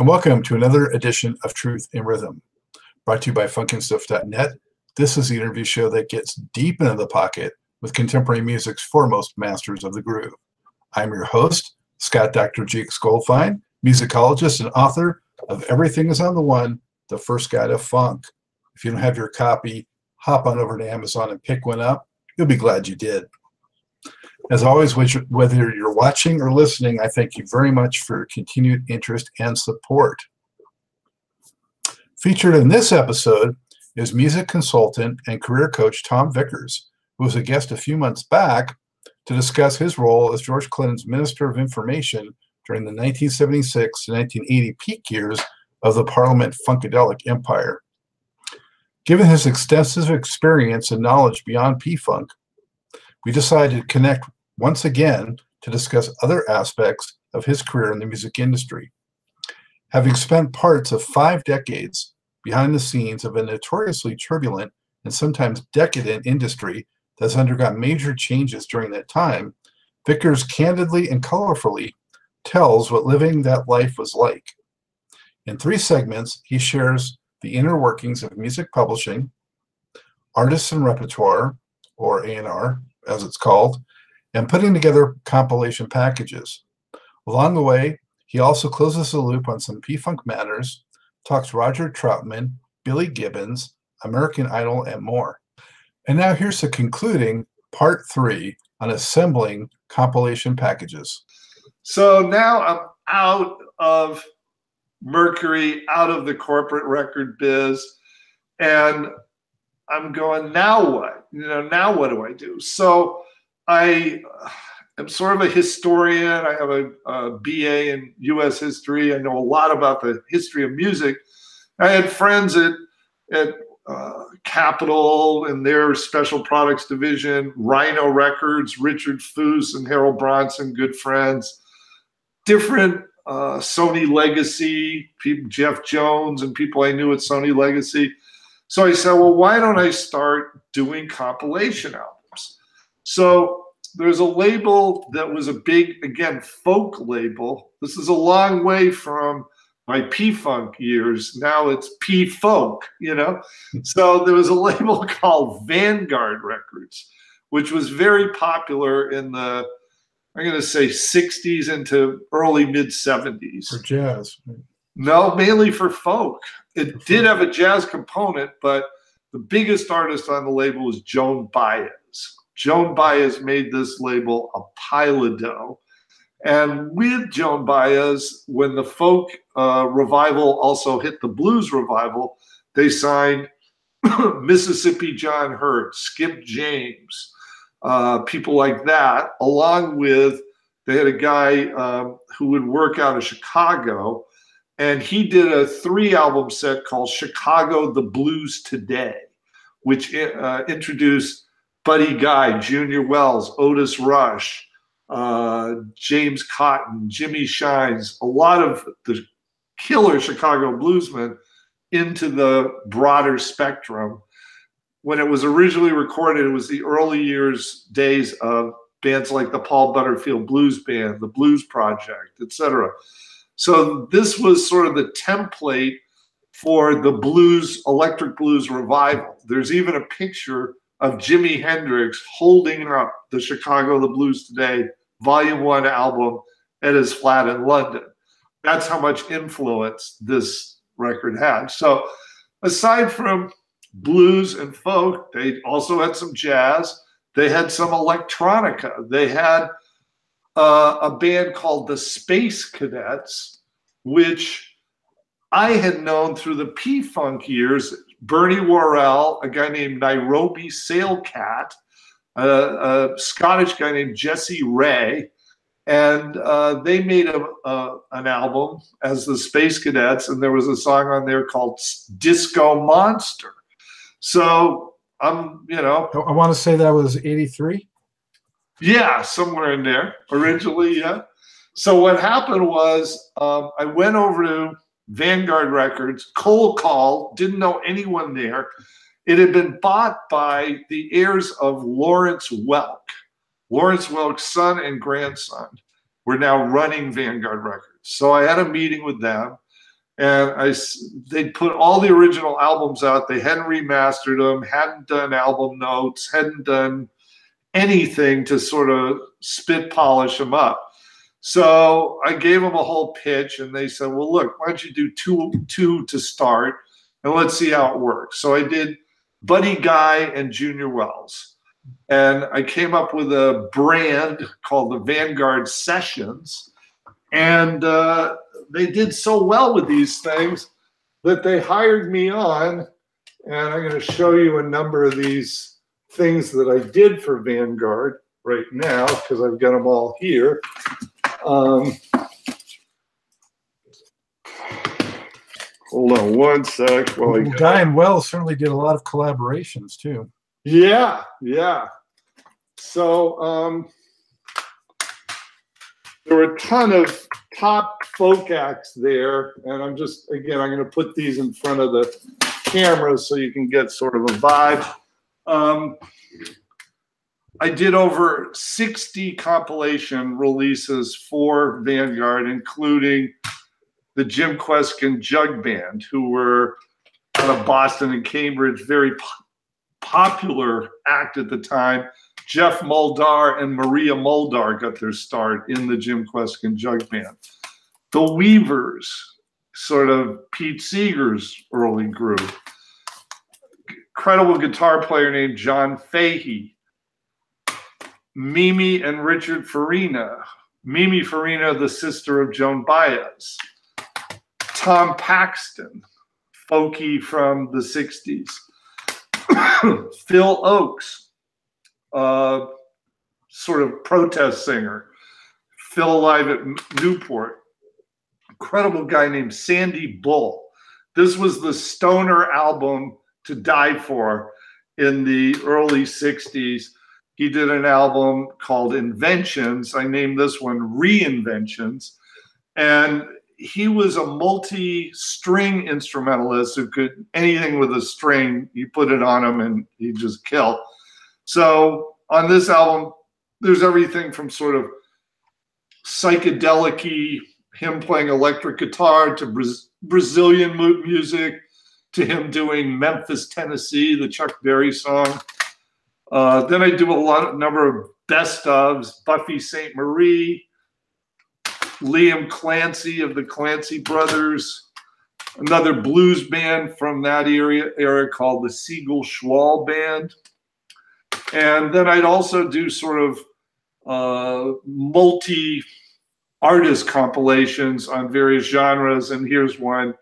And welcome to another edition of Truth in Rhythm, brought to you by funkinstuff.net. This is the interview show that gets deep into the pocket with contemporary music's foremost masters of the groove. I'm your host, Scott Dr. Jake Goldfine, musicologist and author of Everything is on the One, The First Guide to Funk. If you don't have your copy, hop on over to Amazon and pick one up. You'll be glad you did. As always, whether you're watching or listening, I thank you very much for your continued interest and support. Featured in this episode is music consultant and career coach Tom Vickers, who was a guest a few months back to discuss his role as George Clinton's Minister of Information during the 1976 to 1980 peak years of the Parliament Funkadelic Empire. Given his extensive experience and knowledge beyond P-Funk, we decided to connect once again to discuss other aspects of his career in the music industry. Having spent parts of five decades behind the scenes of a notoriously turbulent and sometimes decadent industry that's undergone major changes during that time, Vickers candidly and colorfully tells what living that life was like. In three segments, he shares the inner workings of music publishing, artists and repertoire, or A&R as it's called, and putting together compilation packages. Along the way, he also closes the loop on some P-Funk matters, talks Roger Troutman, Billy Gibbons, American Idol, and more. And now here's the concluding part three on assembling compilation packages. So now I'm out of Mercury, out of the corporate record biz, and I'm going, now what? You know, now what do I do? So I am sort of a historian. I have a, a, BA in U.S. history. I know a lot about the history of music. I had friends at at uh, Capitol and their special products division, Rhino Records, Richard Foos and Harold Bronson, good friends. Different uh, Sony Legacy, people, Jeff Jones, and people I knew at Sony Legacy. So I said, well, why don't I start doing compilation albums? So there's a label that was a big, again, folk label. This is a long way from my P Funk years. Now it's P Folk, you know? so there was a label called Vanguard Records, which was very popular in the, I'm going to say 60s into early mid 70s. For jazz. No, mainly for folk. It for did folk. have a jazz component, but the biggest artist on the label was Joan Baez. Joan Baez made this label a pile of dough. And with Joan Baez, when the folk uh, revival also hit the blues revival, they signed Mississippi John Hurt, Skip James, uh, people like that, along with they had a guy um, who would work out of Chicago, and he did a three album set called Chicago the Blues Today, which uh, introduced Buddy Guy, Junior Wells, Otis Rush, uh, James Cotton, Jimmy Shines, a lot of the killer Chicago bluesmen into the broader spectrum. When it was originally recorded, it was the early years days of bands like the Paul Butterfield Blues Band, the Blues Project, etc. So this was sort of the template for the blues, electric blues revival. There's even a picture of Jimi Hendrix holding up the Chicago the Blues Today Volume 1 album at his flat in London. That's how much influence this record had. So, aside from blues and folk, they also had some jazz. They had some electronica. They had uh, a band called the Space Cadets, which I had known through the P Funk years Bernie Worrell, a guy named Nairobi Sailcat, a, a Scottish guy named Jesse Rae, and uh, they made a, a, an album as the Space Cadets, and there was a song on there called Disco Monster. So I'm, you know, I want to say that was '83. Yeah, somewhere in there originally. Yeah. So what happened was um, I went over to Vanguard Records, cold call, didn't know anyone there. It had been bought by the heirs of Lawrence Welk. Lawrence Welk's son and grandson were now running Vanguard Records. So I had a meeting with them, and I they put all the original albums out. They hadn't remastered them, hadn't done album notes, hadn't done anything to sort of spit polish them up. So I gave them a whole pitch, and they said, "Well, look, why don't you do two two to start, and let's see how it works." So I did Buddy Guy and Junior Wells, and I came up with a brand called the Vanguard Sessions, and uh, they did so well with these things that they hired me on, and I'm going to show you a number of these things that I did for Vanguard right now because I've got them all here. Um, hold on one sec. While I Well, Guy and Wells certainly did a lot of collaborations too. yeah, yeah. So um, there were a ton of top folk acts there, and I'm just again I'm going to put these in front of the camera so you can get sort of a vibe. Um, I did over 60 compilation releases for Vanguard, including the Jim Kweskin Jug Band, who were out of Boston and Cambridge, very po- popular act at the time. Geoff Muldaur and Maria Muldaur got their start in the Jim Kweskin Jug Band. The Weavers, sort of Pete Seeger's early group. Incredible guitar player named John Fahey. Mimi and Richard Farina. Mimi Farina, the sister of Joan Baez. Tom Paxton, folky from the 60s. Phil Ochs, uh, sort of protest singer. Phil alive at Newport. Incredible guy named Sandy Bull. This was the stoner album to die for in the early 60s. He did an album called Inventions. I named this one Reinventions. And he was a multi string instrumentalist who could anything with a string, you put it on him and he'd just kill. So on this album, there's everything from sort of psychedelic him playing electric guitar to Braz- Brazilian mu- music to him doing Memphis, Tennessee, the Chuck Berry song. Uh, then I do a lot of number of best ofs, Buffy Sainte-Marie, Liam Clancy of the Clancy Brothers, another blues band from that area era called the Siegel-Schwall Band. And then I'd also do sort of uh, multi artist compilations on various genres. And here's one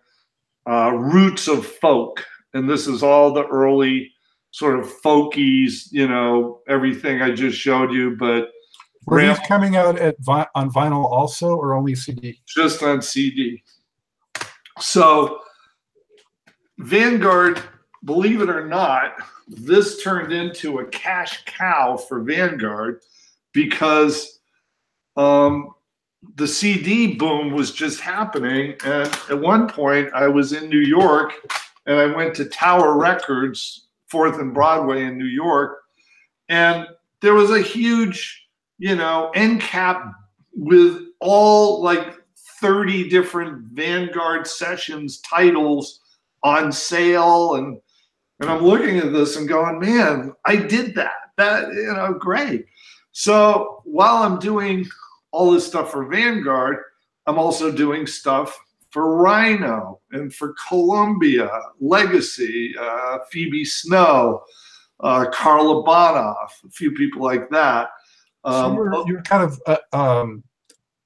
uh, Roots of Folk. And this is all the early sort of folkies, you know, everything I just showed you, but Were these coming out at vi- on vinyl also, or only CD? just on CD. So, Vanguard, believe it or not, this turned into a cash cow for Vanguard because um, the CD boom was just happening. And at one point, I was in New York and I went to Tower Records, 4th and Broadway in New York. And there was a huge, you know, end cap with all like 30 different Vanguard sessions titles on sale and and I'm looking at this and going, man, I did that. That, you know, great. So while I'm doing all this stuff for Vanguard, I'm also doing stuff for Rhino and for Columbia, Legacy, uh, Phoebe Snow, uh, Carla Bonoff, a few people like that. So Um, you're, you're kind of uh, um,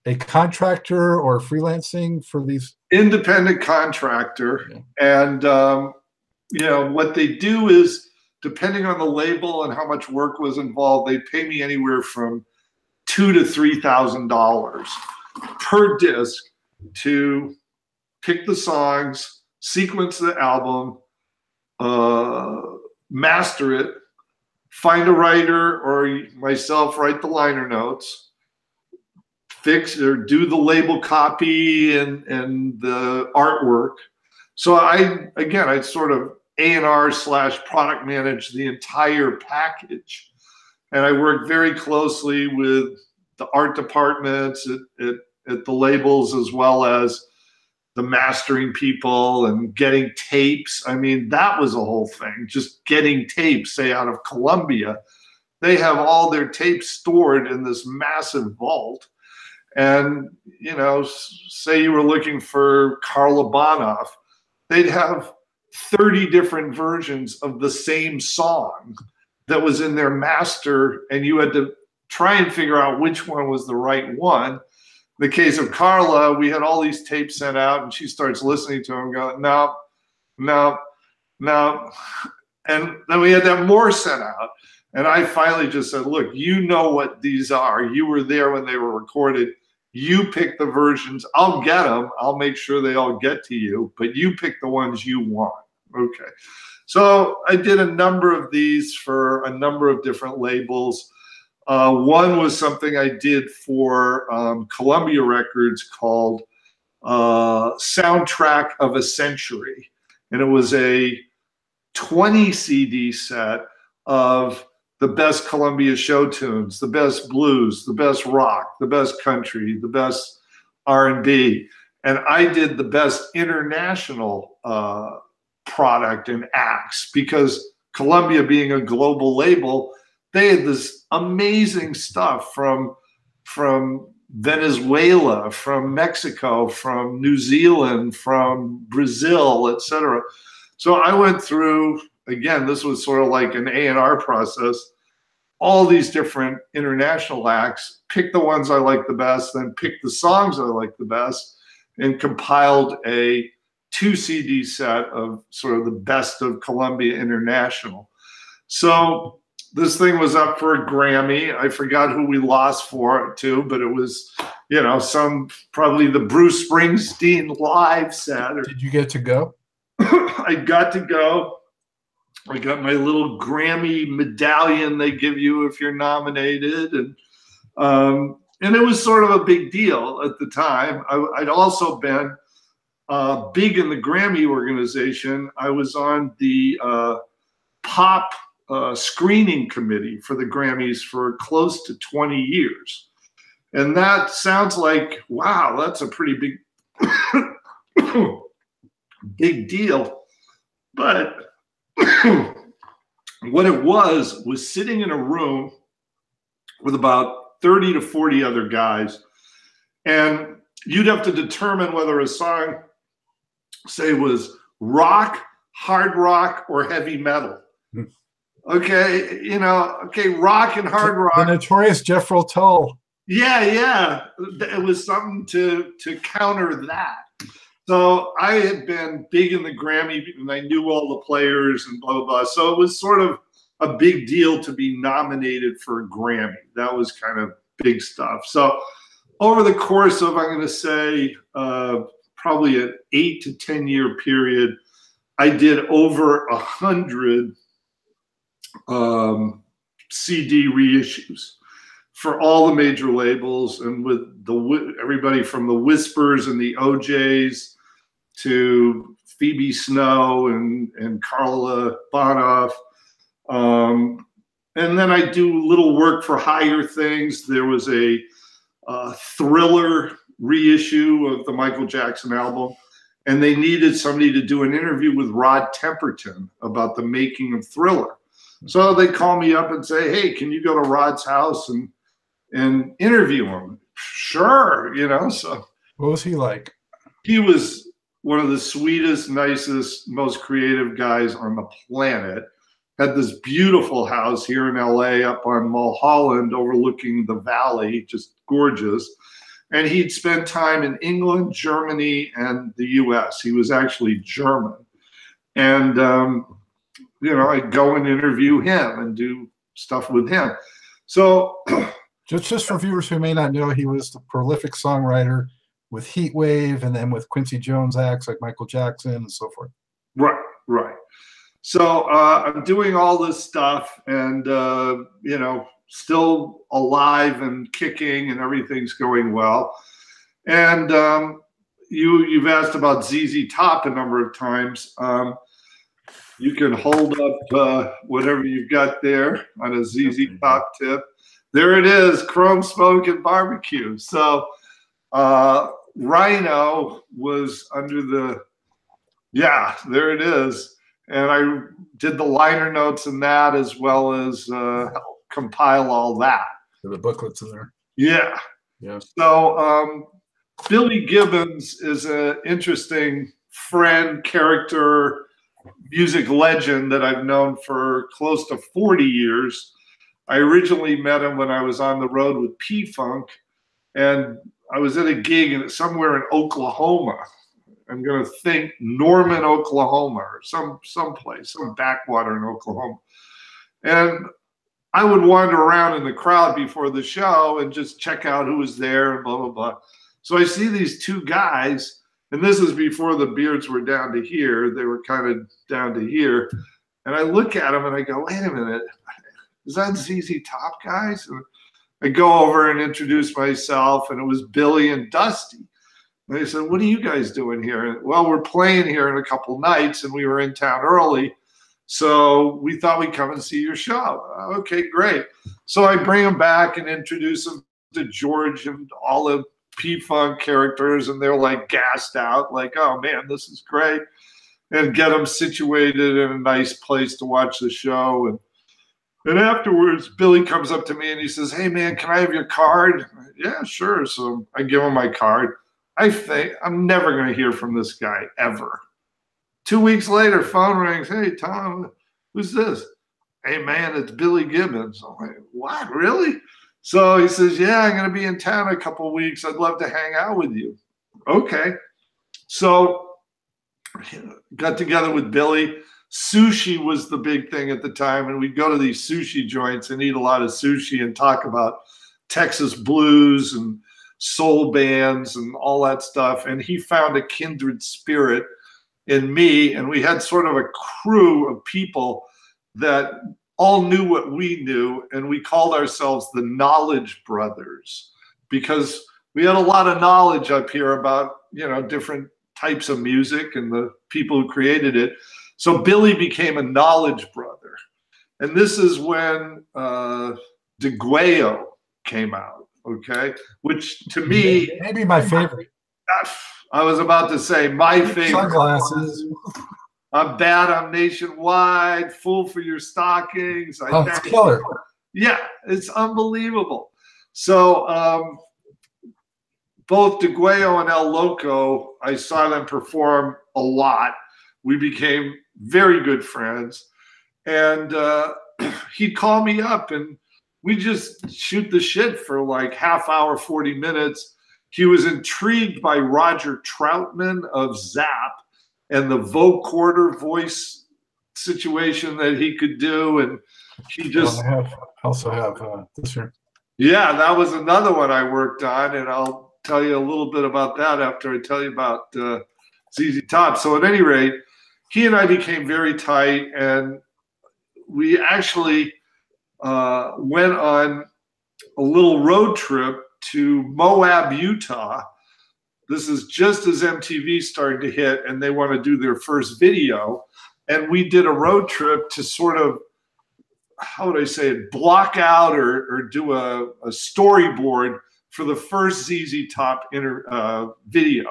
a contractor or freelancing for these. independent contractor and um, you know what they do is depending on the label and how much work was involved they pay me anywhere from two to three thousand dollars per disc to pick the songs sequence the album uh, master it find a writer or myself write the liner notes fix or do the label copy and and the artwork. So I again I sort of A and R slash product manage the entire package, and I work very closely with the art departments at, at at the labels as well as the mastering people and getting tapes. I mean, that was a whole thing. Just getting tapes, say out of Columbia. They have all their tapes stored in this massive vault. And, you know, say you were looking for Carla Bonoff, they'd have 30 different versions of the same song that was in their master, and you had to try and figure out which one was the right one the case of Carla, we had all these tapes sent out, and she starts listening to them, going, "No, no, no," and then we had that more sent out. And I finally just said, "Look, you know what these are. You were there when they were recorded. You pick the versions. I'll get them. I'll make sure they all get to you, but you pick the ones you want." Okay. So I did a number of these for a number of different labels. Uh, one was something I did for um, Columbia Records called uh, Soundtrack of a Century. And it was a 20 CD set of the best Columbia show tunes, the best blues, the best rock, the best country, the best R&B. And I did the best international uh, product and acts because Columbia being a global label, they had this amazing stuff from from Venezuela, from Mexico, from New Zealand, from Brazil, etc. So I went through again. This was sort of like an A and R process. All these different international acts, pick the ones I like the best, then pick the songs I like the best, and compiled a two CD set of sort of the best of Columbia International. So this thing was up for a Grammy. I forgot who we lost for it to, but it was, you know, some probably the Bruce Springsteen live set. Or, Did you get to go? I got to go. I got my little Grammy medallion they give you if you're nominated, and um, and it was sort of a big deal at the time. I, would also been uh, big in the Grammy organization. I was on the uh, pop uh, screening committee for the Grammys for close to 20 years. And that sounds like, wow, that's a pretty big, big deal. But what it was was sitting in a room with about 30 to 40 other guys. And you'd have to determine whether a song, say, was rock, hard rock, or heavy metal. Okay, you know, okay, rock and hard rock. The notorious Jethro Tull. Yeah, yeah. It was something to to counter that. So I had been big in the Grammy and I knew all the players and blah blah blah. So it was sort of a big deal to be nominated for a Grammy. That was kind of big stuff. So over the course of I'm going to say uh, probably an eight to ten year period, I did over a hundred um, CD reissues for all the major labels and with the everybody from the Whispers and the OJs to Phoebe Snow and and Carla Bonoff. Um, and then I do little work for higher things. There was a uh, thriller reissue of the Michael Jackson album, and they needed somebody to do an interview with Rod Temperton about the making of Thriller. So they call me up and say, "Hey, can you go to Rod's house and and interview him?" Sure, you know. So what was he like? He was one of the sweetest, nicest, most creative guys on the planet. Had this beautiful house here in LA up on Mulholland overlooking the valley, just gorgeous. And he'd spent time in England, Germany, and the US. He was actually German. And um, you know, I'd go and interview him and do stuff with him. So, just just for viewers who may not know, he was the prolific songwriter with Heat Wave and then with Quincy Jones acts like Michael Jackson and so forth. Right, right. So uh, I'm doing all this stuff, and uh, you know, still alive and kicking, and everything's going well. And um, you you've asked about ZZ Top a number of times. Um, you can hold up uh, whatever you've got there on a ZZ Top tip. There it is, chrome smoke and barbecue. So Uh, Rhino was under the, yeah, there it is. And I did the liner notes in that as well as uh, compile all that. The booklets in there. Yeah. Yeah. So um, Billy Gibbons is an interesting friend, character, music legend that I've known for close to 40 years. I originally met him when I was on the road with P Funk, and I was at a gig somewhere in Oklahoma. I'm going to think Norman, Oklahoma, or some someplace, some backwater in Oklahoma. And I would wander around in the crowd before the show and just check out who was there and blah blah blah. So I see these two guys, and this is before the beards were down to here; they were kind of down to here. And I look at them and I go, "Wait a minute, is that ZZ Top guys?" And I go over and introduce myself, and it was Billy and Dusty. And they said, "What are you guys doing here?" And, well, we're playing here in a couple nights, and we were in town early, so we thought we'd come and see your show. Okay, great. So I bring them back and introduce them to George and the P Funk characters, and they're like gassed out, like, "Oh man, this is great!" And get them situated in a nice place to watch the show and and afterwards, Billy comes up to me and he says, Hey, man, can I have your card? Yeah, sure. So I give him my card. I think I'm never going to hear from this guy ever. Two weeks later, phone rings. Hey, Tom, who's this? Hey, man, it's Billy Gibbons. I'm like, What, really? So he says, Yeah, I'm going to be in town a couple weeks. I'd love to hang out with you. Okay. So got together with Billy sushi was the big thing at the time and we'd go to these sushi joints and eat a lot of sushi and talk about texas blues and soul bands and all that stuff and he found a kindred spirit in me and we had sort of a crew of people that all knew what we knew and we called ourselves the knowledge brothers because we had a lot of knowledge up here about you know different types of music and the people who created it so Billy became a knowledge brother. And this is when uh, Degüello came out, okay? Which to me. Maybe my favorite. I was about to say my favorite. Sunglasses. I'm bad. I'm nationwide. Fool for your stockings. I oh, it's killer. Yeah, it's unbelievable. So um, both Degüello and El Loco, I saw them perform a lot. We became very good friends. And uh, he'd call me up and we just shoot the shit for like half hour, 40 minutes. He was intrigued by Roger Troutman of Zapp and the vocoder voice situation that he could do. And he just well, I have, also have uh, this here. Yeah, that was another one I worked on, and I'll tell you a little bit about that after I tell you about uh, ZZ Top. So, at any rate, he and I became very tight, and we actually uh, went on a little road trip to Moab, Utah. This is just as MTV started to hit, and they want to do their first video. And we did a road trip to sort of, how would I say it, block out or, or do a, a storyboard for the first ZZ Top inter, uh, video.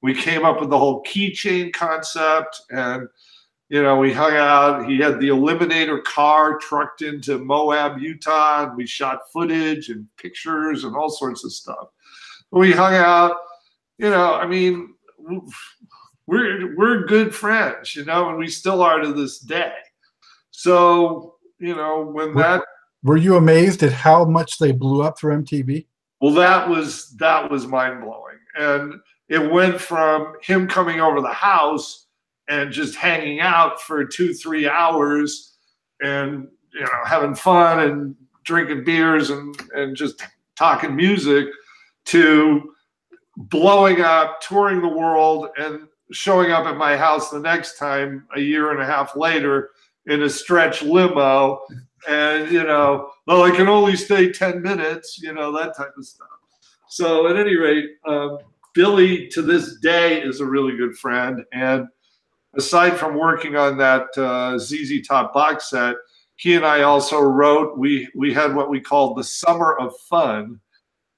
We came up with the whole keychain concept and you know we hung out. He had the eliminator car trucked into moab utah and we shot footage and pictures and all sorts of stuff. We hung out you know i mean we're we're good friends you know and we still are to this day. So you know when that were you amazed at how much they blew up through mtv well that was that was mind-blowing. And it went from him coming over the house and just hanging out for two, three hours and, you know, having fun and drinking beers and, and just talking music to blowing up, touring the world, and showing up at my house the next time a year and a half later in a stretch limo. And, you know, well, I can only stay 10 minutes, you know, that type of stuff. So, at any rate, um, Billy to this day is a really good friend. And aside from working on that uh, ZZ Top box set, he and I also wrote, we, we had what we called the Summer of Fun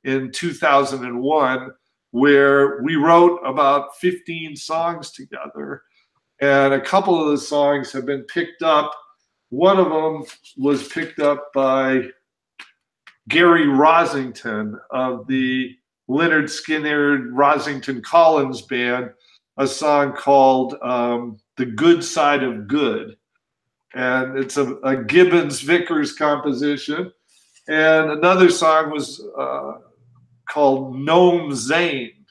in 2001, where we wrote about 15 songs together. And a couple of the songs have been picked up. One of them was picked up by Gary Rossington of the Lynyrd Skynyrd Rossington Collins band, a song called um, The Good Side of Good. And it's a, a Gibbons Vickers composition. And another song was uh, called Nome Zayne.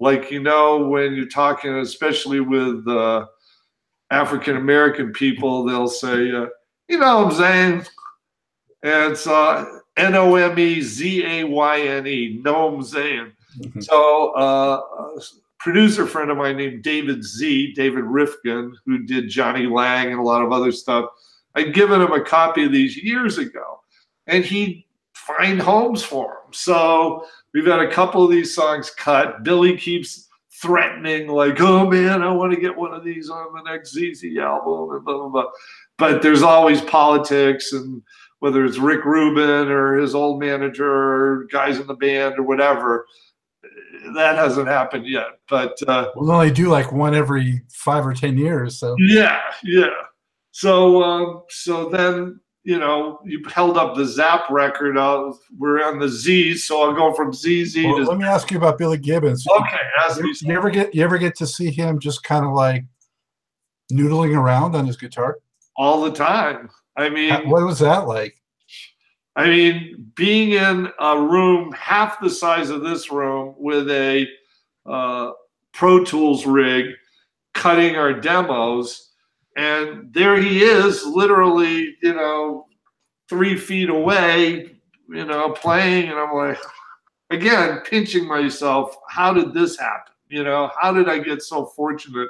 Like, you know, when you're talking, especially with uh, African American people, they'll say, uh, you know, I'm Zane. And it's uh, N O M E Z A Y N E, Nome Zayne. Mm-hmm. So, uh, a producer friend of mine named David Z, David Rivkin, who did Jonny Lang and a lot of other stuff, I'd given him a copy of these years ago, and he'd find homes for them. So, we've had a couple of these songs cut. Billy keeps threatening, like, oh man, I want to get one of these on the next ZZ album, and blah, blah, blah. But there's always politics and whether it's Rick Rubin or his old manager or guys in the band or whatever. That hasn't happened yet, but uh, we'll only do like one every five or ten years. So yeah, yeah. So um, so then you know you held up the Zapp record. Uh, we're on the Z, so I'll go from ZZ well, to. Let me ask you about Billy Gibbons. Okay, ask you, me. You ever get you ever get to see him just kind of like noodling around on his guitar? All the time. I mean, what was that like? I mean, being in a room half the size of this room with a uh, Pro Tools rig, cutting our demos, and there he is, literally, you know, three feet away, you know, playing, and I'm like, again, pinching myself. How did this happen? You know, how did I get so fortunate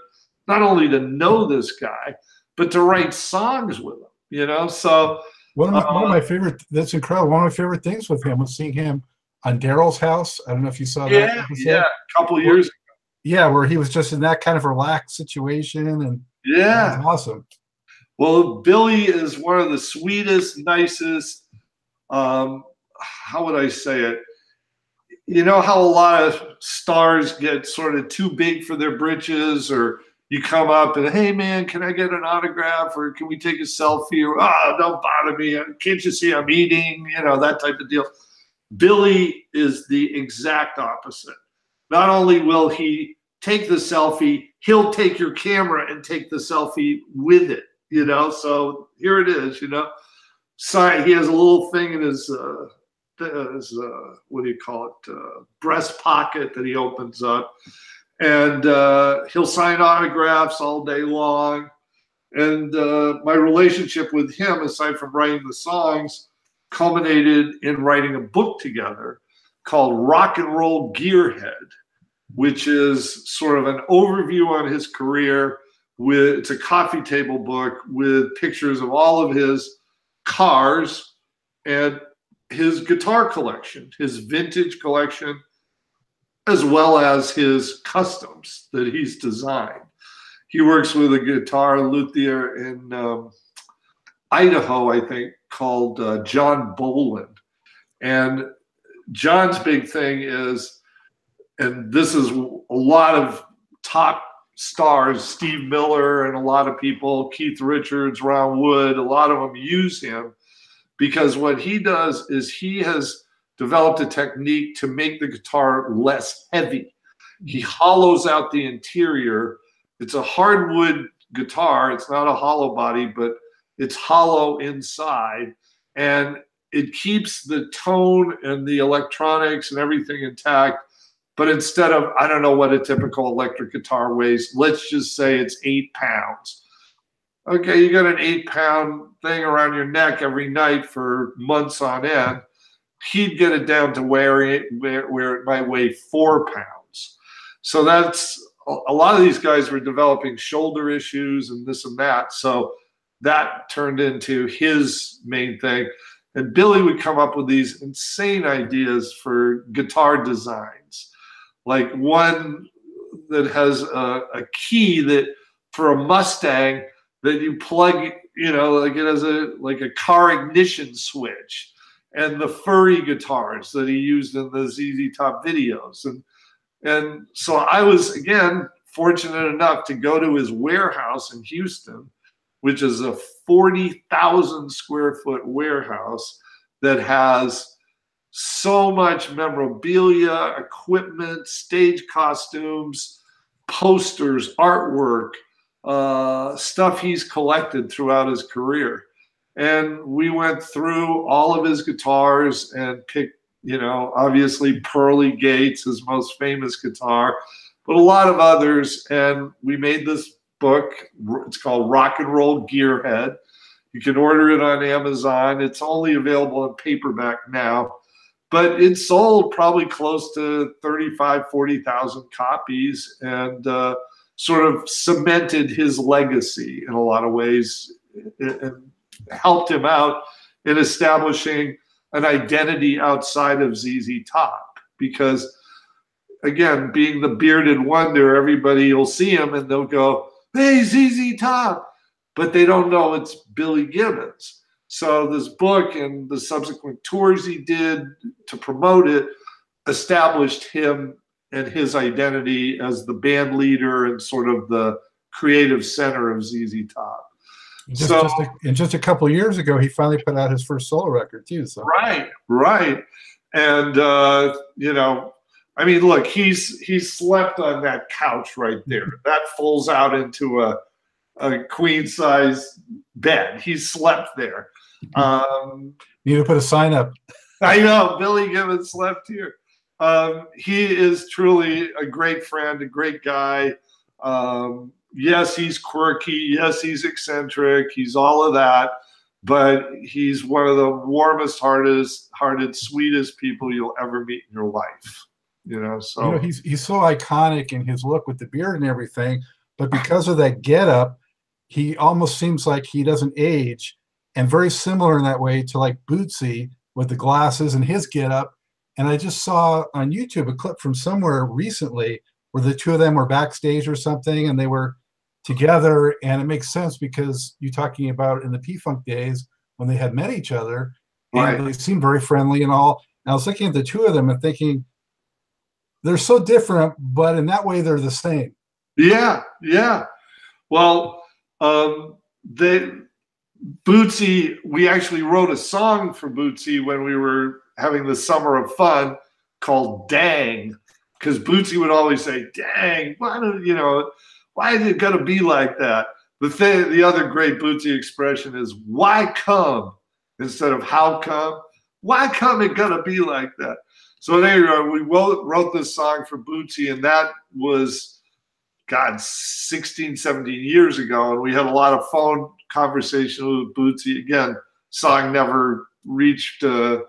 not only to know this guy, but to write songs with him? You know, so one of, my, uh, one of my favorite. That's incredible. One of my favorite things with him was seeing him on Daryl's house. I don't know if you saw yeah, that. Episode. Yeah, a couple years. ago. Yeah, where he was just in that kind of relaxed situation, and yeah, awesome. Well, Billy is one of the sweetest, nicest. Um, how would I say it? You know how a lot of stars get sort of too big for their britches, or you come up and hey man can i get an autograph or can we take a selfie or oh don't bother me can't you see i'm eating you know that type of deal billy is the exact opposite not only will he take the selfie he'll take your camera and take the selfie with it you know? So here it is you know? Sign he has a little thing in his uh his uh, what do you call it? Uh, breast pocket that he opens up. And uh, he'll sign autographs all day long. And uh, my relationship with him, aside from writing the songs, culminated in writing a book together called Rock and Roll Gearhead, which is sort of an overview on his career. With it's a coffee table book with pictures of all of his cars and his guitar collection, his vintage collection, as well as his customs that he's designed. He works with a guitar luthier in um, Idaho, I think, called uh, John Bolin. And John's big thing is, and this is a lot of top stars, Steve Miller and a lot of people, Keith Richards, Ron Wood, a lot of them use him because what he does is he has developed a technique to make the guitar less heavy. He hollows out the interior. It's a hardwood guitar. It's not a hollow body, but it's hollow inside. And it keeps the tone and the electronics and everything intact. But instead of, I don't know what a typical electric guitar weighs, let's just say it's eight pounds. Okay, you got an eight pound thing around your neck every night for months on end he'd get it down to where it where, where it might weigh four pounds. So that's a lot of these guys were developing shoulder issues and this and that. So that turned into his main thing. And Billy would come up with these insane ideas for guitar designs, like one that has a, a key that for a Mustang that you plug, you know, like it has a like a car ignition switch and the furry guitars that he used in the ZZ Top videos. And And so I was, again, fortunate enough to go to his warehouse in Houston, which is a 40,000 square foot warehouse that has so much memorabilia, equipment, stage costumes, posters, artwork, uh, stuff he's collected throughout his career. And we went through all of his guitars and picked, you know, obviously Pearly Gates, his most famous guitar, but a lot of others. And we made this book. It's called Rock and Roll Gearhead. You can order it on Amazon. It's only available in paperback now, but it sold probably close to 35, 40,000 copies and uh, sort of cemented his legacy in a lot of ways and helped him out in establishing an identity outside of ZZ Top because again, being the bearded wonder, everybody will see him and they'll go, hey, ZZ Top, but they don't know it's Billy Gibbons. So this book and the subsequent tours he did to promote it established him and his identity as the band leader and sort of the creative center of ZZ Top. Just, so, just a, and just a couple years ago, he finally put out his first solo record too. So right, right, and uh, you know, I mean, look, he's he slept on that couch right there. That folds out into a a queen size bed. He slept there. Um, Need to put a sign up. I know Billy Gibbons slept here. Um, he is truly a great friend, a great guy. Um, yes, he's quirky. Yes, he's eccentric. He's all of that. But he's one of the warmest, hardest, hearted, sweetest people you'll ever meet in your life. You know, so you know, he's he's so iconic in his look with the beard and everything. But because of that getup, he almost seems like he doesn't age, and very similar in that way to like Bootsy with the glasses and his getup. And I just saw on YouTube a clip from somewhere recently where the two of them were backstage or something, and they were together. And it makes sense because you're talking about in the P Funk days when they had met each other, and right. they seemed very friendly and all. And I was looking at the two of them and thinking, they're so different, but in that way they're the same. Yeah, yeah. Well, um, they Bootsy, we actually wrote a song for Bootsy when we were having the summer of fun called "Dang," because Bootsy would always say, "Dang, why do you know? Why is it gonna be like that?" The thing, the other great Bootsy expression is "Why come?" instead of "How come?" Why come it gonna be like that? So anyway, we wrote, wrote this song for Bootsy, and that was, God, 16, 17 years ago. And we had a lot of phone conversation with Bootsy. Again, song never reached uh,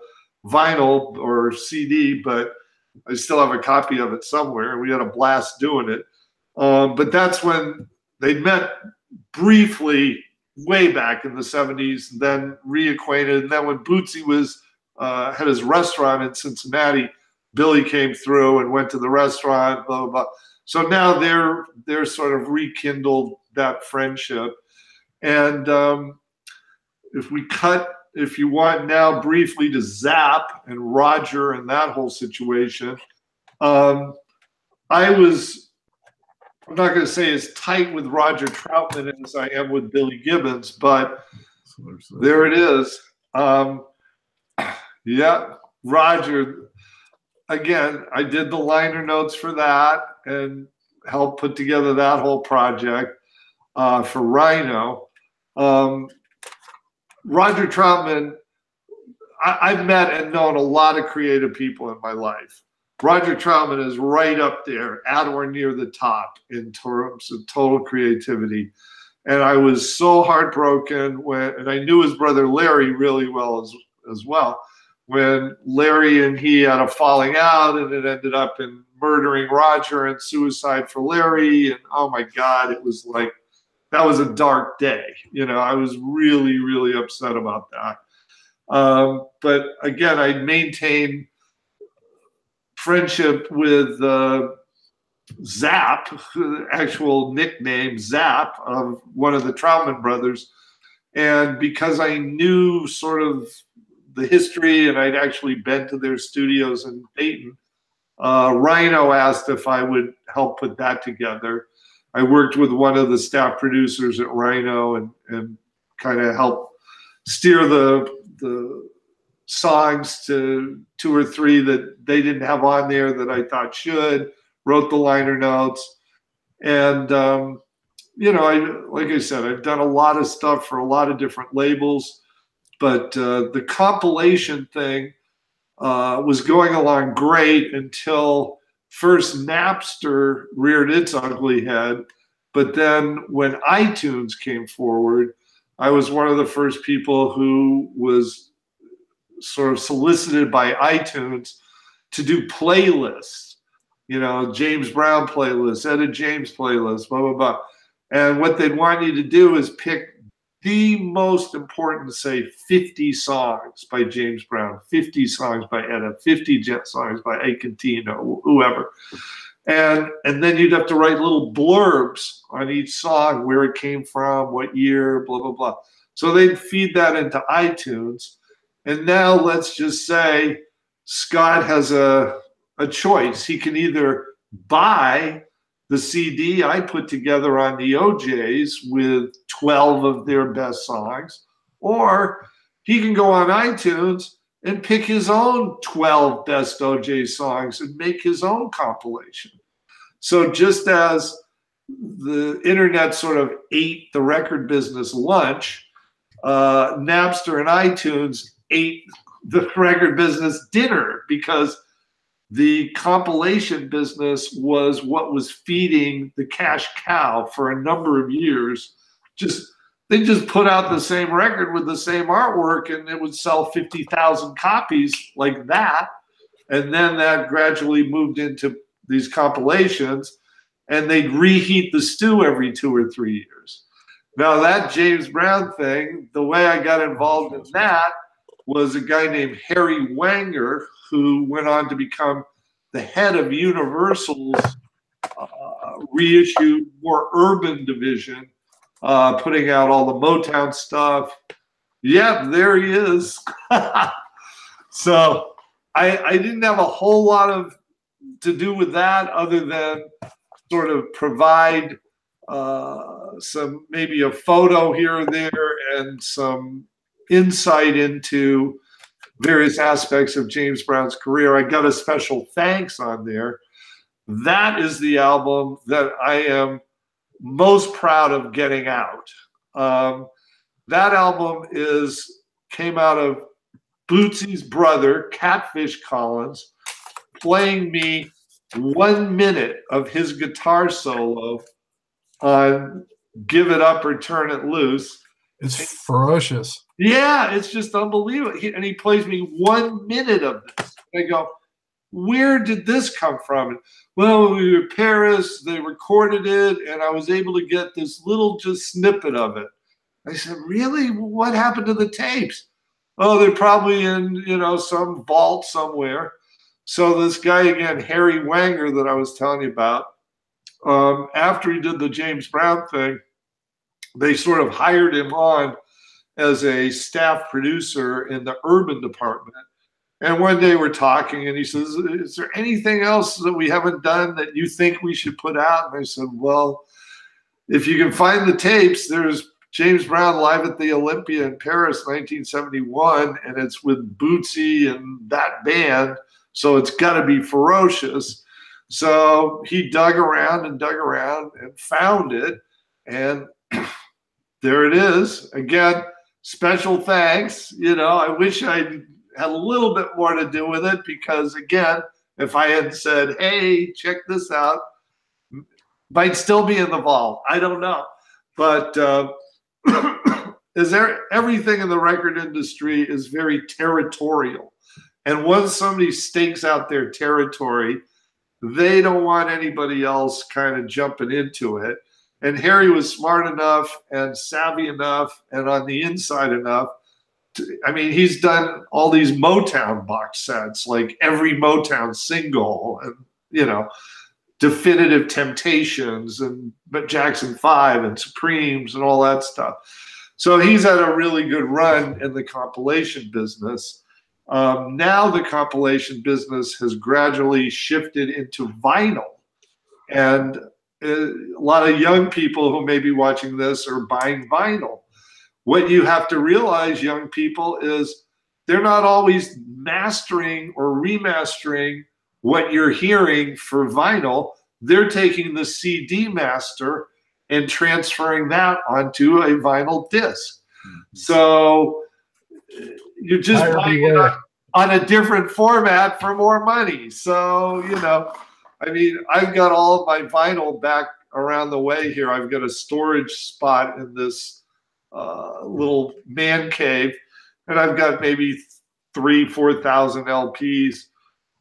vinyl or CD, but I still have a copy of it somewhere. We had a blast doing it. Um, but that's when they met briefly way back in the 70s, and then reacquainted. And then when Bootsy was uh, had his restaurant in Cincinnati. Billy came through and went to the restaurant, blah blah blah. So now they're they're sort of rekindled that friendship. And um, if we cut, if you want now briefly to Zapp and Roger and that whole situation, um, I was I'm not going to say as tight with Roger Troutman as I am with Billy Gibbons, but there it is. Um, yeah, Roger. Again, I did the liner notes for that and helped put together that whole project uh, for Rhino. Um, Roger Troutman, I, have met and known a lot of creative people in my life. Roger Troutman is right up there, at or near the top in terms of total creativity. And I was so heartbroken when, and I knew his brother Larry really well as, as well when Larry and he had a falling out and it ended up in murdering Roger and suicide for Larry. And oh my God, it was like that was a dark day. You know, I was really, really upset about that. Um, but again, I maintained friendship with uh, Zapp, actual nickname Zap of one of the Troutman brothers. And because I knew sort of the history, and I'd actually been to their studios in Dayton. Uh, Rhino asked if I would help put that together. I worked with one of the staff producers at Rhino and, and kind of help steer the the songs to two or three that they didn't have on there that I thought should. Wrote the liner notes, and um, you know, I like I said, I've done a lot of stuff for a lot of different labels, but uh, the compilation thing uh, was going along great until first Napster reared its ugly head, but then when iTunes came forward, I was one of the first people who was sort of solicited by iTunes to do playlists, you know, James Brown playlist, Etta James playlist, blah, blah, blah. And what they'd want you to do is pick the most important, say, 50 songs by James Brown, 50 songs by Etta, 50 jet songs by Ike or whoever. And, and then you'd have to write little blurbs on each song, where it came from, what year, blah, blah, blah. So they'd feed that into iTunes. And now let's just say Scott has a, a choice. He can either buy the CD I put together on the O'Jays with 12 of their best songs, or he can go on iTunes and pick his own 12 best OJ songs and make his own compilation. So just as the internet sort of ate the record business lunch, uh, Napster and iTunes ate the record business dinner because the compilation business was what was feeding the cash cow for a number of years. Just they just put out the same record with the same artwork and it would sell 50,000 copies like that. And then that gradually moved into these compilations and they'd reheat the stew every two or three years. Now, that James Brown thing, the way I got involved in that was a guy named Harry Weinger, who went on to become the head of Universal's uh, reissue, more urban division, uh, putting out all the Motown stuff. Yep, there he is. so I, I didn't have a whole lot of to do with that other than sort of provide uh, some maybe a photo here or there and some insight into various aspects of James Brown's career. I got a special thanks on there. That is the album that I am most proud of getting out. Um, that album is came out of Bootsy's brother, Catfish Collins, playing me one minute of his guitar solo on Give It Up or Turn It Loose. It's ferocious. Yeah, it's just unbelievable. He, and he plays me one minute of this. I go, where did this come from? well, we were in Paris, they recorded it, and I was able to get this little just snippet of it. I said, really? What happened to the tapes? Oh, they're probably in, you know, some vault somewhere. So this guy again, Harry Weinger, that I was telling you about, um, after he did the James Brown thing, they sort of hired him on as a staff producer in the urban department. And one day we're talking, and he says, Is there anything else that we haven't done that you think we should put out? And I said, Well, if you can find the tapes, there's James Brown live at the Olympia in Paris, 1971, and it's with Bootsy and that band. So it's got to be ferocious. So he dug around and dug around and found it. And there it is. Again, special thanks. You know, I wish I had a little bit more to do with it because, again, if I had said, hey, check this out, might still be in the vault. I don't know. But uh, is there everything in the record industry is very territorial. And once somebody stakes out their territory, they don't want anybody else kind of jumping into it. And Harry was smart enough and savvy enough and on the inside enough. To, I mean, he's done all these Motown box sets, like every Motown single, and you know, Definitive Temptations and but Jackson Five and Supremes and all that stuff. So he's had a really good run in the compilation business. Um, now the compilation business has gradually shifted into vinyl. And a lot of young people who may be watching this are buying vinyl. What you have to realize, young people, is they're not always mastering or remastering what you're hearing for vinyl. They're taking the CD master and transferring that onto a vinyl disk. Mm-hmm. So you're just buying it on, on a different format for more money. So, you know, I mean, I've got all of my vinyl back around the way here. I've got a storage spot in this uh, little man cave, and I've got maybe three, 4,000 LPs.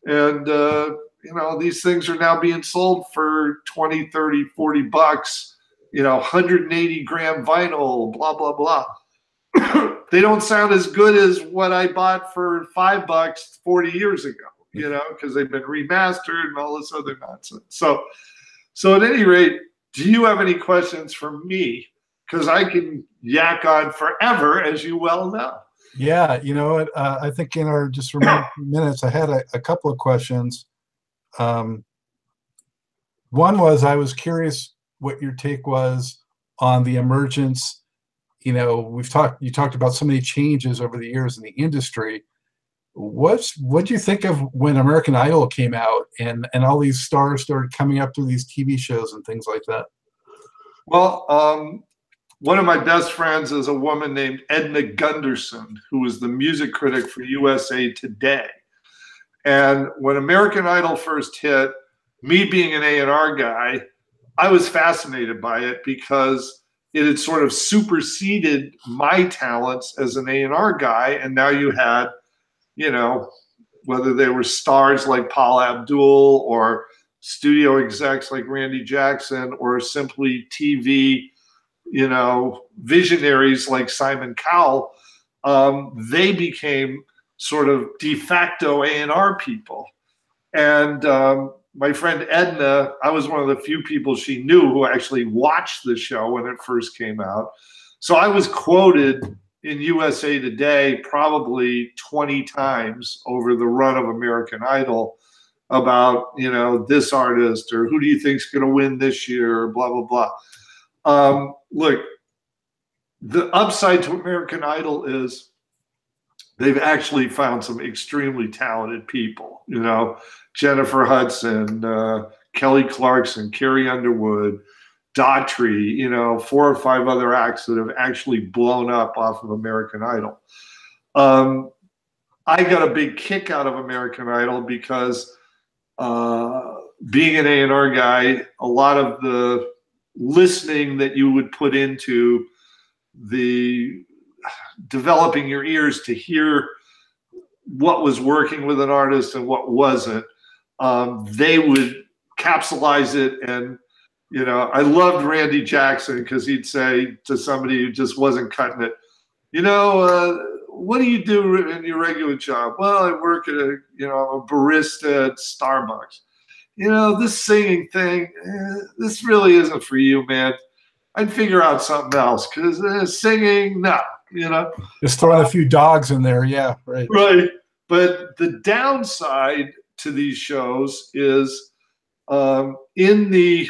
And, uh, you know, these things are now being sold for 20, 30, 40 bucks, you know, 180 gram vinyl, blah, blah, blah. they don't sound as good as what I bought for five bucks 40 years ago, you know, because they've been remastered and all this other nonsense. So, so at any rate, do you have any questions for me? Because I can yak on forever, as you well know. Yeah, you know, uh, I think in our just remaining minutes, I had a, a couple of questions. Um, one was I was curious what your take was on the emergence. You know, we've talked. You talked about so many changes over the years in the industry. What's what do you think of when American Idol came out and and all these stars started coming up through these TV shows and things like that? Well, um, one of my best friends is a woman named Edna Gundersen, who was the music critic for USA Today. And when American Idol first hit, me being an A&R guy, I was fascinated by it because it had sort of superseded my talents as an A&R guy. And now you had, you know, whether they were stars like Paula Abdul or studio execs like Randy Jackson or simply TV you know, visionaries like Simon Cowell, um, they became sort of de facto A&R people. And um, my friend Edna, I was one of the few people she knew who actually watched the show when it first came out. So I was quoted in USA Today probably 20 times over the run of American Idol about, you know, this artist or who do you think's going to win this year, blah, blah, blah. Um, look, the upside to American Idol is they've actually found some extremely talented people. You know, Jennifer Hudson, uh, Kelly Clarkson, Carrie Underwood, Daughtry, you know, four or five other acts that have actually blown up off of American Idol. Um, I got a big kick out of American Idol because uh, being an A&R guy, a lot of the listening that you would put into the developing your ears to hear what was working with an artist and what wasn't um, they would capsulize it and you know i loved randy jackson because he'd say to somebody who just wasn't cutting it you know uh, what do you do in your regular job well i work at a you know a barista at starbucks you know, this singing thing, eh, this really isn't for you, man. I'd figure out something else because uh, singing, no, you know. Just throwing a few dogs in there, yeah, right. Right. But the downside to these shows is um, in the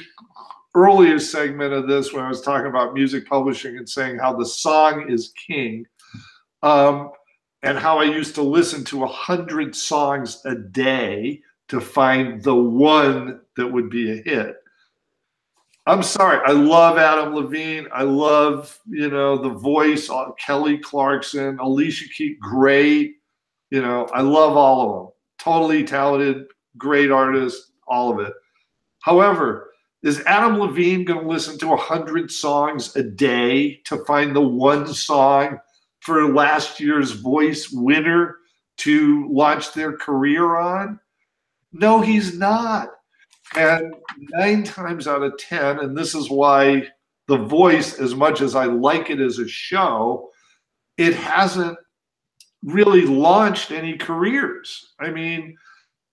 earlier segment of this, when I was talking about music publishing and saying how the song is king, um, and how I used to listen to a hundred songs a day to find the one that would be a hit. I'm sorry. I love Adam Levine. I love, you know, the voice, Kelly Clarkson, Alicia Keys, great. You know, I love all of them. Totally talented, great artist, all of it. However, is Adam Levine going to listen to 100 songs a day to find the one song for last year's voice winner to launch their career on? No, he's not. And nine times out of 10, and this is why The Voice, as much as I like it as a show, it hasn't really launched any careers. I mean,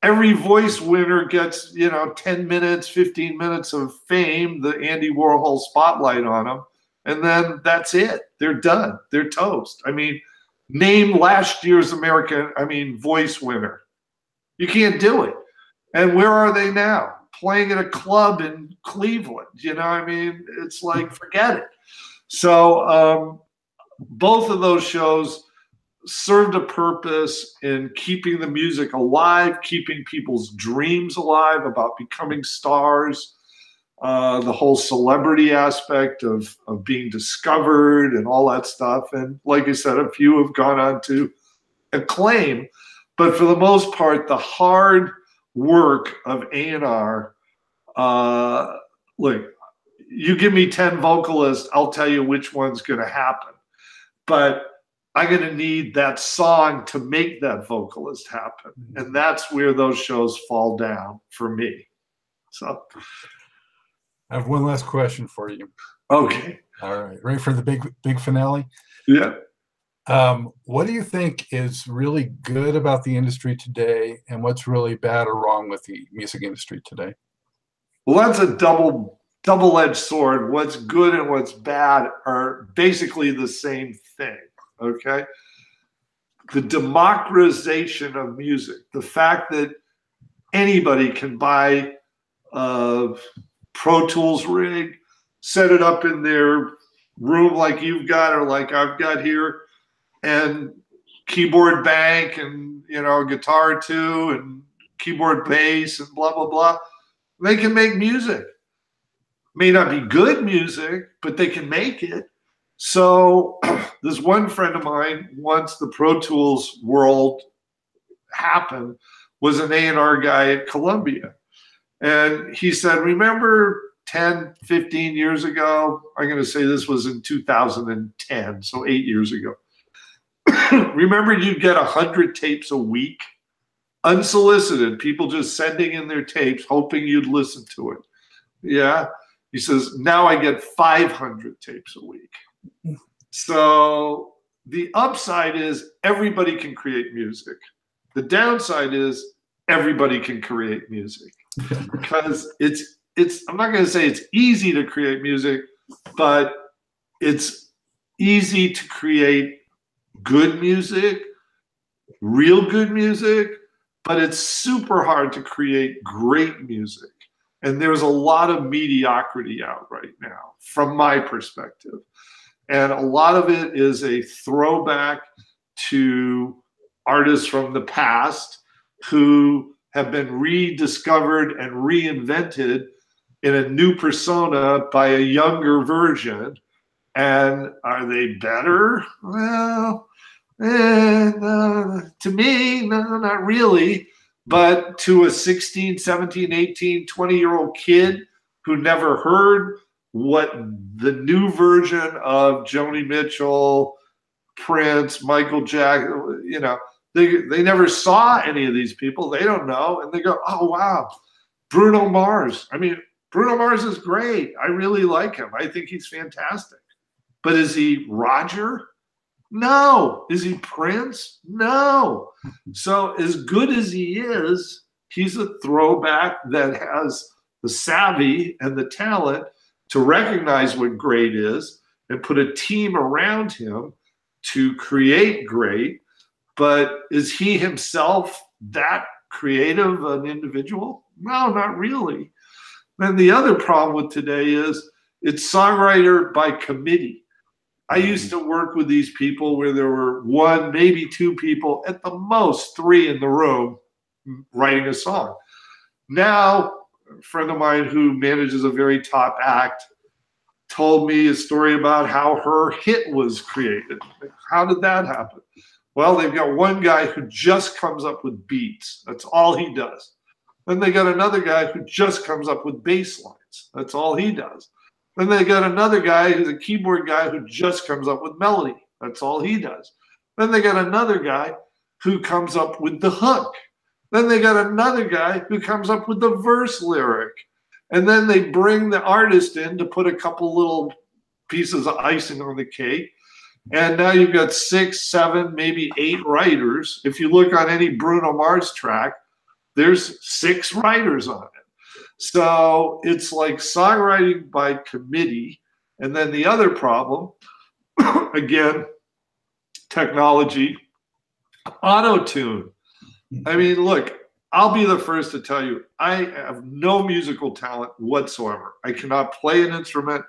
every voice winner gets, you know, 10 minutes, 15 minutes of fame, the Andy Warhol spotlight on them, and then that's it. They're done. They're toast. I mean, name last year's American, I mean, voice winner. You can't do it. And where are they now? Playing at a club in Cleveland. You know, I mean, it's like, forget it. So um, both of those shows served a purpose in keeping the music alive, keeping people's dreams alive about becoming stars. Uh, the whole celebrity aspect of, of being discovered and all that stuff. And like I said, a few have gone on to acclaim, but for the most part, the hard work of A&R, uh, look, you give me 10 vocalists, I'll tell you which one's going to happen. But I'm going to need that song to make that vocalist happen. And that's where those shows fall down for me. So I have one last question for you. Okay. All right. Ready for the big big finale? Yeah. Um, what do you think is really good about the industry today, and what's really bad or wrong with the music industry today? Well, that's a double double-edged sword. What's good and what's bad are basically the same thing. Okay. The democratization of music, the fact that anybody can buy a Pro Tools rig, set it up in their room like you've got or like I've got here, and keyboard bank and you know guitar too and keyboard bass and blah blah blah. They can make music. May not be good music, but they can make it. So this one friend of mine, once the Pro Tools world happened, was an A&R guy at Columbia. And he said, remember 10, 15 years ago? I'm going to say this was in 2010, so eight years ago. remember you'd get 100 tapes a week? Unsolicited, people just sending in their tapes, hoping you'd listen to it. Yeah. He says, now I get 500 tapes a week. So the upside is everybody can create music. The downside is everybody can create music because it's it's I'm not going to say it's easy to create music, but it's easy to create good music, real good music, but it's super hard to create great music. And there's a lot of mediocrity out right now from my perspective. And a lot of it is a throwback to artists from the past who have been rediscovered and reinvented in a new persona by a younger version. And are they better? Well, eh, to me, no, not really. But to a 16, 17, 18, 20 year old kid who never heard what the new version of Joni Mitchell, Prince, Michael Jackson, you know, they, they never saw any of these people. They don't know. And they go, oh, wow, Bruno Mars. I mean, Bruno Mars is great. I really like him. I think he's fantastic. But is he Roger? No. Is he Prince? No. So, as good as he is, he's a throwback that has the savvy and the talent to recognize what great is and put a team around him to create great. But is he himself that creative an individual? No, not really. Then the other problem with today is it's songwriter by committee. I mm-hmm. used to work with these people where there were one, maybe two people, at the most three in the room writing a song. Now friend of mine who manages a very top act told me a story about how her hit was created. How did that happen? Well, they've got one guy who just comes up with beats. That's all he does. Then they got another guy who just comes up with bass lines. That's all he does. Then they got another guy who's a keyboard guy who just comes up with melody. That's all he does. Then they got another guy who comes up with the hook. Then they got another guy who comes up with the verse lyric. And then they bring the artist in to put a couple little pieces of icing on the cake. And now you've got six, seven, maybe eight writers. If you look on any Bruno Mars track, there's six writers on it. So it's like songwriting by committee. And then the other problem, again, technology, auto tune. I mean, look, I'll be the first to tell you, I have no musical talent whatsoever. I cannot play an instrument.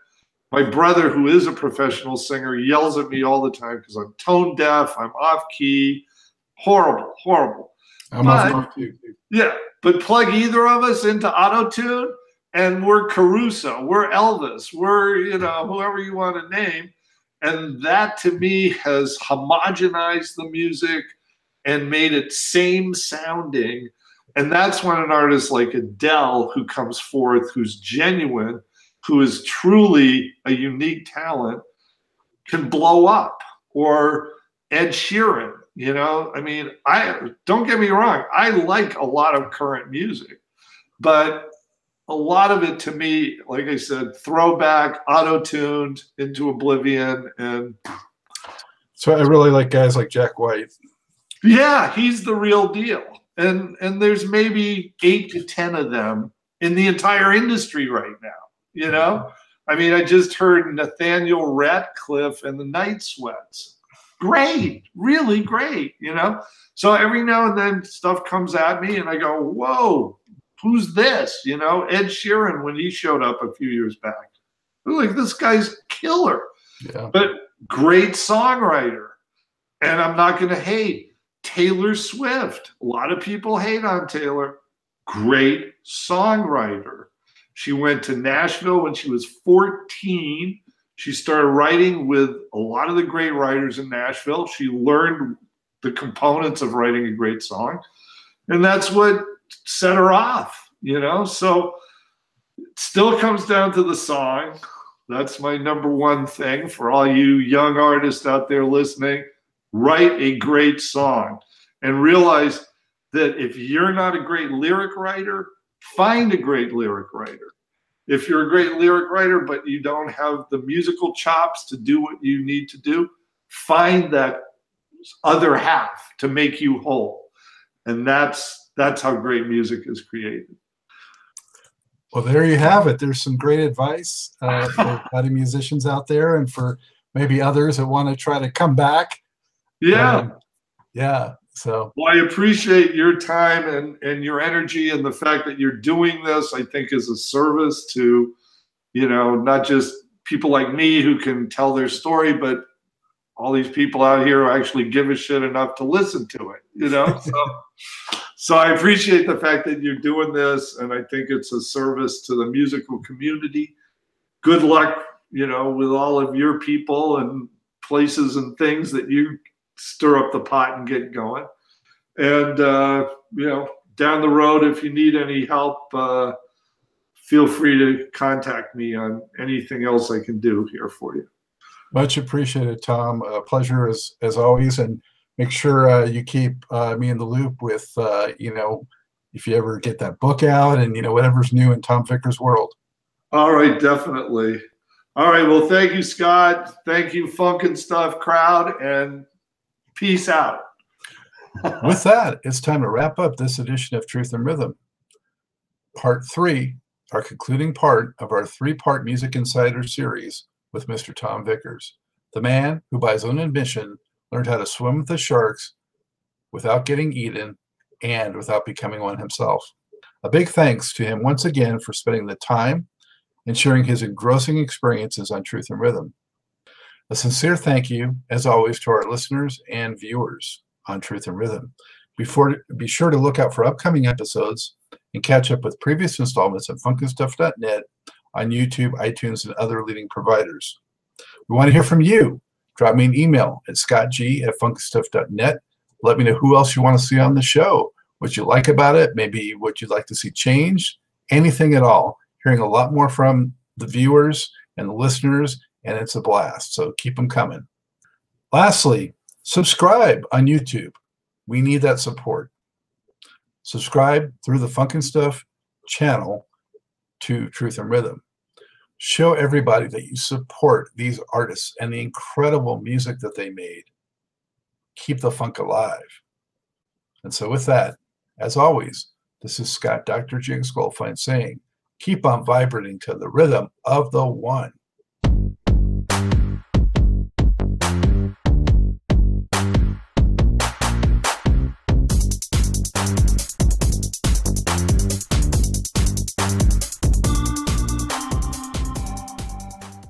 My brother, who is a professional singer, yells at me all the time because I'm tone deaf, I'm off key. Horrible, horrible. I'm But- off too. Yeah, but plug either of us into auto tune, and we're Caruso, we're Elvis, we're you know whoever you want to name, and that to me has homogenized the music and made it same sounding, and that's when an artist like Adele, who comes forth, who's genuine, who is truly a unique talent, can blow up, or Ed Sheeran. You know, I mean, I don't get me wrong, I like a lot of current music, but a lot of it to me, like I said, throwback, auto-tuned into oblivion, and So I really like guys like Jack White. Yeah, he's the real deal. And and there's maybe eight to ten of them in the entire industry right now. You know, I mean, I just heard Nathaniel Rateliff and the Night Sweats. Great, really great. You know, so every now and then stuff comes at me, and I go, "Whoa, who's this?" You know, Ed Sheeran when he showed up a few years back. Like this guy's killer Yeah. but great songwriter. And I'm not going to hate Taylor Swift. A lot of people hate on Taylor. Great songwriter. She went to Nashville when she was 14. She started writing with a lot of the great writers in Nashville. She learned the components of writing a great song. And that's what set her off, you know? So it still comes down to the song. That's my number one thing for all you young artists out there listening. Write a great song and realize that if you're not a great lyric writer, find a great lyric writer. If you're a great lyric writer, but you don't have the musical chops to do what you need to do, find that other half to make you whole. And that's that's how great music is created. Well, there you have it. There's some great advice uh, for budding musicians out there, and for maybe others that want to try to come back. Yeah. Um, yeah. So Well, I appreciate your time and, and your energy and the fact that you're doing this, I think is a service to, you know, not just people like me who can tell their story, but all these people out here who actually give a shit enough to listen to it, you know? So, so I appreciate the fact that you're doing this and I think it's a service to the musical community. Good luck, you know, with all of your people and places and things that you stir up the pot and get going. And uh, you know, down the road, if you need any help, uh, feel free to contact me on anything else I can do here for you. much appreciated, Tom. A pleasure as as always, and make sure uh, you keep uh, me in the loop with uh, you know if you ever get that book out and you know whatever's new in Tom Vickers' world. All right, definitely. All right, well, thank you, Scott. Thank you, Funk and Stuff crowd, and peace out. With that, it's time to wrap up this edition of Truth and Rhythm. Part three, our concluding part of our three part Music Insider series with Mr. Tom Vickers, the man who, by his own admission, learned how to swim with the sharks without getting eaten and without becoming one himself. A big thanks to him once again for spending the time and sharing his engrossing experiences on Truth and Rhythm. A sincere thank you, as always, to our listeners and viewers on Truth and Rhythm. Before, be sure to look out for upcoming episodes and catch up with previous installments at funkinstuff.net on YouTube, iTunes, and other leading providers. We want to hear from you. Drop me an email at scottg at funkinstuff.net. Let me know who else you want to see on the show, what you like about it, maybe what you'd like to see changed, anything at all. Hearing a lot more from the viewers and the listeners, and it's a blast. So keep them coming. Lastly, subscribe on YouTube. We need that support. Subscribe through the Funkin' Stuff channel to Truth and Rhythm. Show everybody that you support these artists and the incredible music that they made. Keep the funk alive. And so, with that, as always, this is Scott Dr. Jigs Goldfine saying, keep on vibrating to the rhythm of the one.